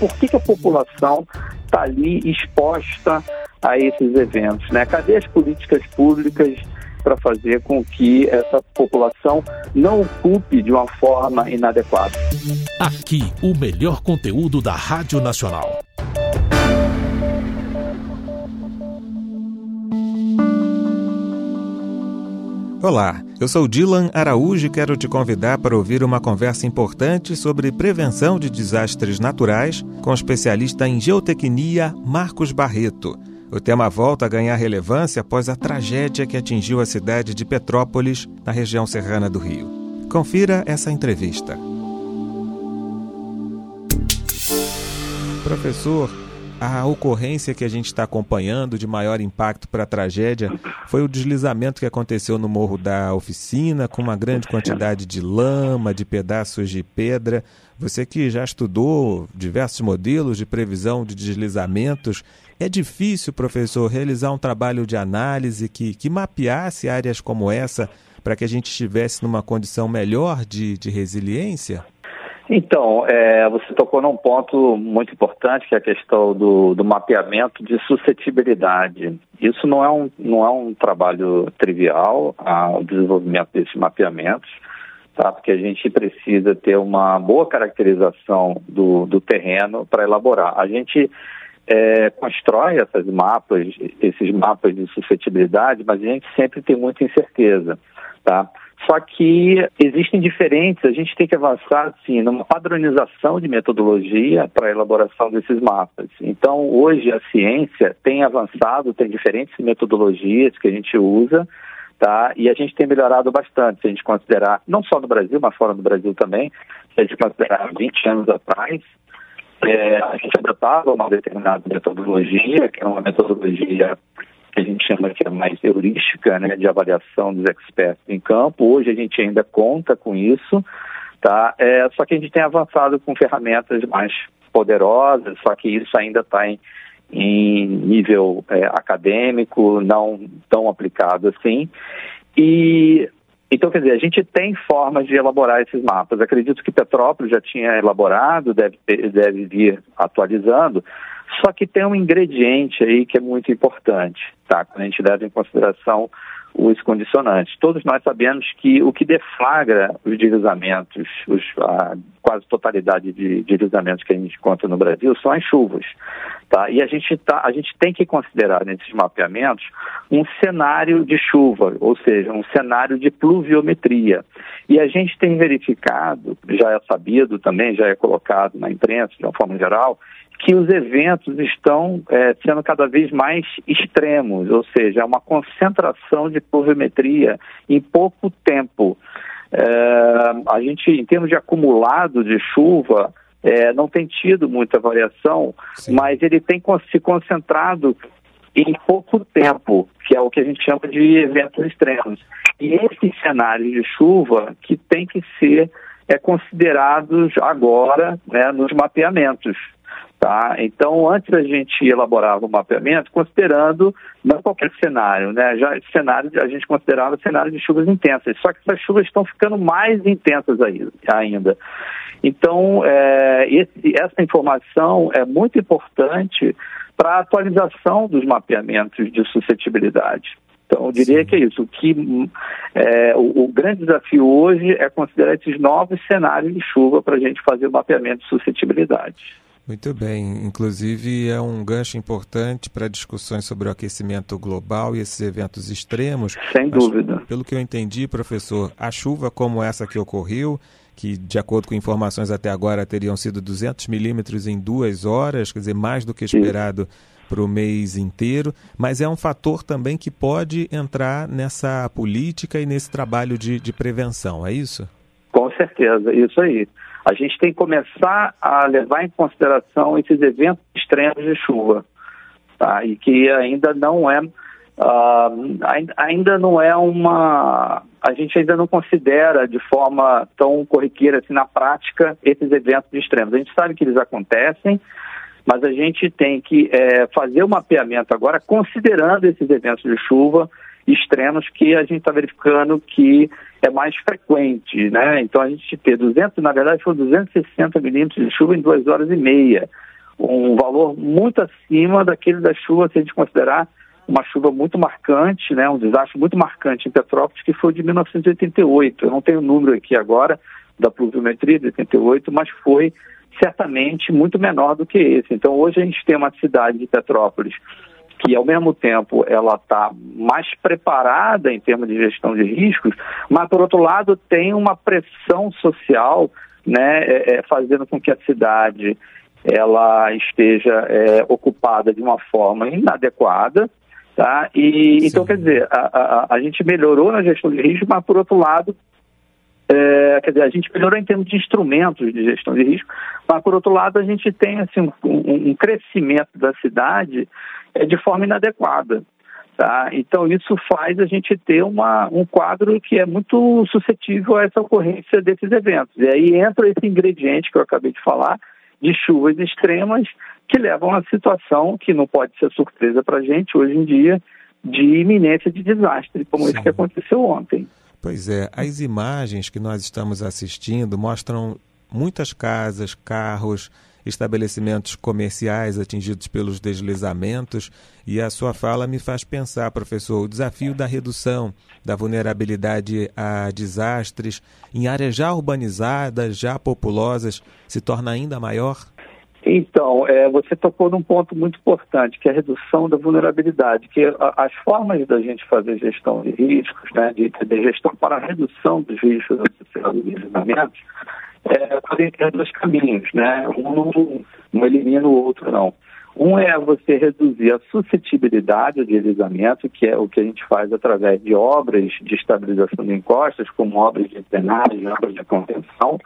por que, que a população está ali exposta a esses eventos, né? Cadê as políticas públicas para fazer com que essa população não ocupe de uma forma inadequada? Aqui, o melhor conteúdo da Rádio Nacional. Olá, eu sou Dylan Araújo e quero te convidar para ouvir uma conversa importante sobre prevenção de desastres naturais com o especialista em geotecnia Marcos Barreto. O tema volta a ganhar relevância após a tragédia que atingiu a cidade de Petrópolis, na região serrana do Rio. Confira essa entrevista. Professor, a ocorrência que a gente está acompanhando de maior impacto para a tragédia foi o deslizamento que aconteceu no Morro da Oficina, com uma grande quantidade de lama, de pedaços de pedra. Você que já estudou diversos modelos de previsão de deslizamentos, é difícil, professor, realizar um trabalho de análise que, que mapeasse áreas como essa para que a gente estivesse numa condição melhor de, de resiliência? Então, é, você tocou num ponto muito importante, que é a questão do, do, mapeamento de suscetibilidade. Isso não é um, não é um trabalho trivial, o desenvolvimento desses mapeamentos, tá? porque a gente precisa ter uma boa caracterização do, do terreno para elaborar. A gente é, constrói essas mapas, esses mapas de suscetibilidade, mas a gente sempre tem muita incerteza. Tá? Só que existem diferentes, a gente tem que avançar assim, numa padronização de metodologia para a elaboração desses mapas. Então, hoje a ciência tem avançado, tem diferentes metodologias que a gente usa, tá? E a gente tem melhorado bastante, se a gente considerar, não só no Brasil, mas fora do Brasil também, se a gente considerar 20 anos atrás, é, a gente adotava uma determinada metodologia, que é uma metodologia que a gente chama que é mais heurística, né, de avaliação dos experts em campo. Hoje a gente ainda conta com isso, tá? É, só que a gente tem avançado com ferramentas mais poderosas, só que isso ainda está em, em, nível é, acadêmico, não tão aplicado assim. E então, quer dizer, a gente tem formas de elaborar esses mapas. Acredito que Petrópolis já tinha elaborado, deve, deve vir atualizando, só que tem um ingrediente aí que é muito importante, tá? Quando a gente leva em consideração os condicionantes. Todos nós sabemos que o que deflagra os deslizamentos, os, a quase totalidade de deslizamentos que a gente conta no Brasil, são as chuvas. Tá? E a gente, tá, a gente tem que considerar nesses mapeamentos um cenário de chuva, ou seja, um cenário de pluviometria. E a gente tem verificado, já é sabido também, já é colocado na imprensa de uma forma geral, que os eventos estão é, sendo cada vez mais extremos, ou seja, uma concentração de pluviometria em pouco tempo. É, a gente, em termos de acumulado de chuva, é, não tem tido muita variação, Sim. mas ele tem se concentrado em pouco tempo, que é o que a gente chama de eventos extremos. E esses cenários de chuva que tem que ser é, considerados agora né, nos mapeamentos. Tá? Então, antes a gente elaborava o mapeamento considerando não qualquer cenário, né? Já cenário a gente considerava cenário de chuvas intensas, só que essas chuvas estão ficando mais intensas aí, ainda. Então, é, esse, essa informação é muito importante para a atualização dos mapeamentos de suscetibilidade. Então, eu diria Sim. que é isso. O, que, é, o, o, grande desafio hoje é considerar esses novos cenários de chuva para a gente fazer o mapeamento de suscetibilidade. Muito bem. Inclusive, é um gancho importante para discussões sobre o aquecimento global e esses eventos extremos. Sem Mas, dúvida. Pelo que eu entendi, professor, a chuva como essa que ocorreu, que de acordo com informações até agora teriam sido 200 milímetros em duas horas, quer dizer, mais do que esperado para o mês inteiro, mas é um fator também que pode entrar nessa política e nesse trabalho de, de prevenção, é isso? Com certeza, isso aí a gente tem que começar a levar em consideração esses eventos extremos de chuva, tá? E que ainda não é uh, ainda não é uma a gente ainda não considera de forma tão corriqueira assim na prática esses eventos extremos. A gente sabe que eles acontecem, mas a gente tem que é, fazer o mapeamento agora considerando esses eventos de chuva extremos que a gente está verificando que é mais frequente, né? Então a gente ter 200, na verdade foram 260 milímetros de chuva em duas horas e meia. um valor muito acima daquele da chuva, se a gente considerar uma chuva muito marcante, né, um desastre muito marcante em Petrópolis, que foi de 1988. Eu não tenho o número aqui agora da pluviometria de 88, mas foi certamente muito menor do que esse. Então, hoje a gente tem uma cidade de Petrópolis que, ao mesmo tempo, ela está mais preparada em termos de gestão de riscos, mas, por outro lado, tem uma pressão social, né, é, é, fazendo com que a cidade ela esteja é, ocupada de uma forma inadequada, tá? E então quer dizer, a, a, a gente melhorou na gestão de risco, mas por outro lado é, quer dizer, a gente melhorou em termos de instrumentos de gestão de risco, mas por outro lado a gente tem assim, um, um crescimento da cidade de forma inadequada. Tá? Então isso faz a gente ter uma, um quadro que é muito suscetível a essa ocorrência desses eventos. E aí entra esse ingrediente que eu acabei de falar, de chuvas extremas, que levam a situação que não pode ser surpresa para a gente hoje em dia, de iminência de desastre, como Sim. isso que aconteceu ontem. Pois é, as imagens que nós estamos assistindo mostram muitas casas, carros, estabelecimentos comerciais atingidos pelos deslizamentos e a sua fala me faz pensar, professor, o desafio da redução da vulnerabilidade a desastres em áreas já urbanizadas, já populosas, se torna ainda maior? Então, é, você tocou num ponto muito importante, que é a redução da vulnerabilidade, que a, as formas da gente fazer gestão de riscos, né, de, de gestão para a redução dos riscos associados aos deslizamentos, é, ter dois caminhos, né? Um não, não elimina o outro, não. Um é você reduzir a suscetibilidade ao deslizamento, que é o que a gente faz através de obras de estabilização de encostas, como obras de drenagem, obras de contenção,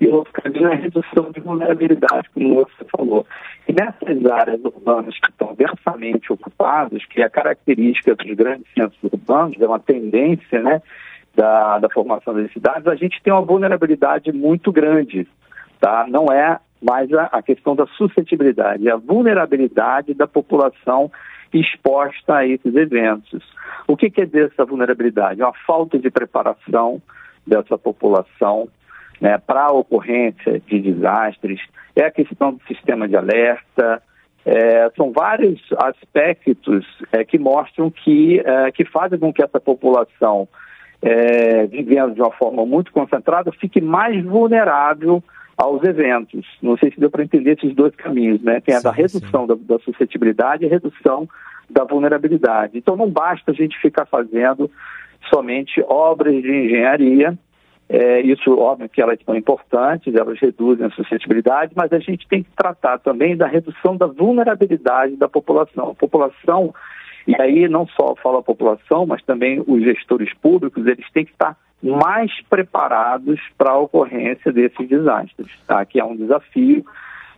e o outro caminho é a redução de vulnerabilidade, como você falou. E nessas áreas urbanas que estão densamente ocupadas, que é a característica dos grandes centros urbanos, é uma tendência né, da, da formação das cidades, a gente tem uma vulnerabilidade muito grande. Tá? Não é mais a, a questão da suscetibilidade, é a vulnerabilidade da população exposta a esses eventos. O que quer dizer essa vulnerabilidade? É uma falta de preparação dessa população né, para a ocorrência de desastres, é a questão do sistema de alerta, é, são vários aspectos é, que mostram que, é, que fazem com que essa população, é, vivendo de uma forma muito concentrada, fique mais vulnerável aos eventos. Não sei se deu para entender esses dois caminhos, né? Tem a sim, da redução da, da, suscetibilidade e a redução da vulnerabilidade. Então não basta a gente ficar fazendo somente obras de engenharia é, isso, óbvio que elas são importantes, elas reduzem a suscetibilidade, mas a gente tem que tratar também da redução da vulnerabilidade da população. A população, e aí não só fala a população, mas também os gestores públicos, eles têm que estar mais preparados para a ocorrência desses desastres, tá? que é um desafio,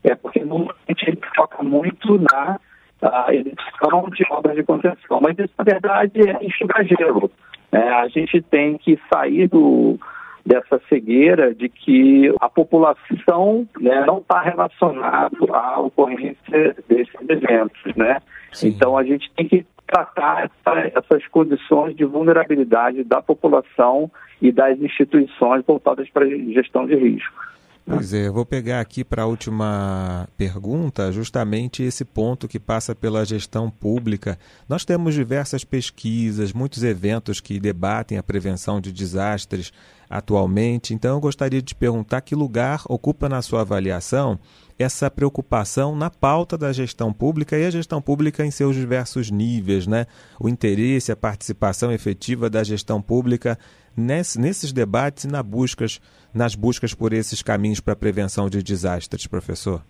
é porque normalmente a gente foca muito na a execução de obras de contenção, mas isso na verdade é enxugar gelo. É, a gente tem que sair do, dessa cegueira de que a população né, não está relacionada à ocorrência desses eventos, né? Sim. Então a gente tem que tratar essa, essas condições de vulnerabilidade da população e das instituições voltadas para a gestão de risco. Pois é, vou pegar aqui para a última pergunta, justamente esse ponto que passa pela gestão pública. Nós temos diversas pesquisas, muitos eventos que debatem a prevenção de desastres atualmente. Então, eu gostaria de perguntar que lugar ocupa na sua avaliação essa preocupação na pauta da gestão pública e a gestão pública em seus diversos níveis, né? O interesse, a participação efetiva da gestão pública nesse, nesses debates e buscas, nas buscas por esses caminhos para a prevenção de desastres, professor.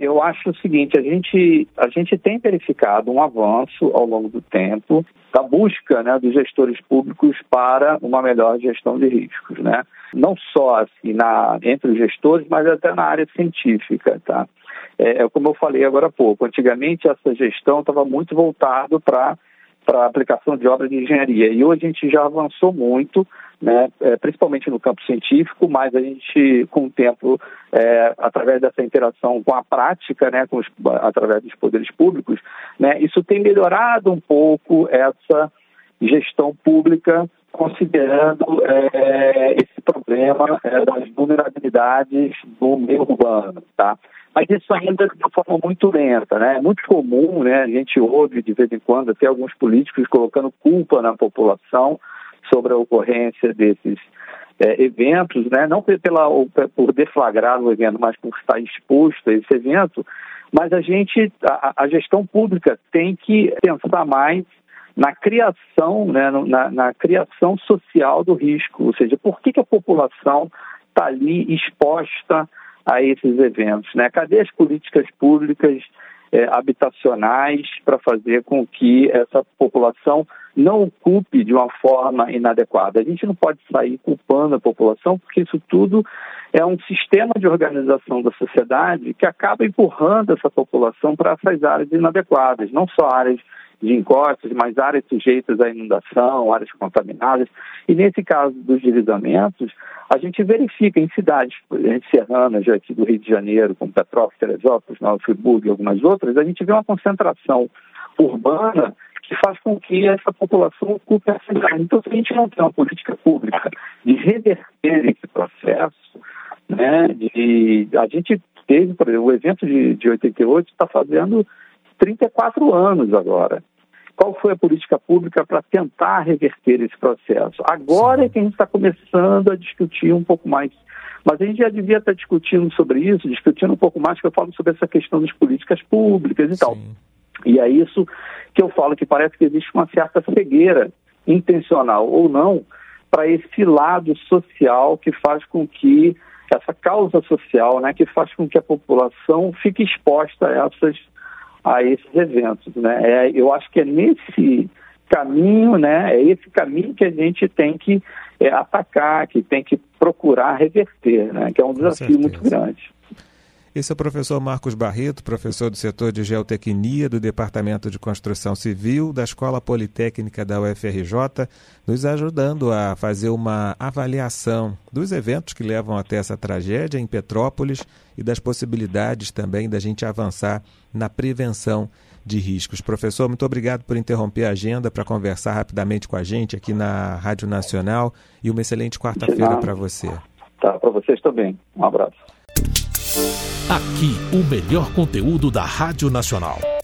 Eu acho o seguinte, a gente, a gente tem verificado um avanço ao longo do tempo da busca né, dos gestores públicos para uma melhor gestão de riscos, né? Não só assim, na, entre os gestores, mas até na área científica, tá? É, é como eu falei agora há pouco, antigamente essa gestão estava muito voltada para para aplicação de obras de engenharia. E hoje a gente já avançou muito, né, é, principalmente no campo científico, mas a gente, com o tempo, é, através dessa interação com a prática, né, com os, através dos poderes públicos, né, isso tem melhorado um pouco essa gestão pública, considerando é, esse problema é, das vulnerabilidades do meio urbano. Tá? mas isso ainda de forma muito lenta, né? É muito comum, né? A gente ouve de vez em quando até alguns políticos colocando culpa na população sobre a ocorrência desses é, eventos, né? Não pela, por deflagrar o evento, mas por estar exposto a esse evento. Mas a gente, a, a gestão pública tem que pensar mais na criação, né, na, na, criação social do risco, ou seja, por que, que a população está ali exposta a esses eventos? Né? Cadê as políticas públicas é, habitacionais para fazer com que essa população não ocupe de uma forma inadequada? A gente não pode sair culpando a população, porque isso tudo é um sistema de organização da sociedade que acaba empurrando essa população para essas áreas inadequadas, não só áreas de encostas, mas áreas sujeitas à inundação, áreas contaminadas. E nesse caso dos deslizamentos, a gente verifica em cidades serranas aqui do Rio de Janeiro, como Petrópolis, Teresópolis, Nova Friburgo e algumas outras, a gente vê uma concentração urbana que faz com que essa população ocupe a cidade. Então, se a gente não tem uma política pública de reverter esse processo, né, de, a gente teve, por exemplo, o evento de, de 88 está fazendo 34 anos agora. Qual foi a política pública para tentar reverter esse processo? Agora é que a gente está começando a discutir um pouco mais. Mas a gente já devia estar discutindo sobre isso, discutindo um pouco mais, que eu falo sobre essa questão das políticas públicas e Sim. tal. E é isso que eu falo, que parece que existe uma certa cegueira, intencional ou não, para esse lado social que faz com que essa causa social, né, que faz com que a população fique exposta a essas a esses eventos. Né? É, eu acho que é nesse caminho, né, é esse caminho que a gente tem que é, atacar, que tem que procurar reverter, né, que é um desafio muito grande. Esse é o professor Marcos Barreto, professor do setor de geotecnia do Departamento de Construção Civil da Escola Politécnica da UFRJ, nos ajudando a fazer uma avaliação dos eventos que levam até essa tragédia em Petrópolis e das possibilidades também da gente avançar na prevenção de riscos. Professor, muito obrigado por interromper a agenda para conversar rapidamente com a gente aqui na Rádio Nacional e uma excelente quarta-feira para você. Tá, para vocês também. Um abraço. Aqui, o melhor conteúdo da Rádio Nacional.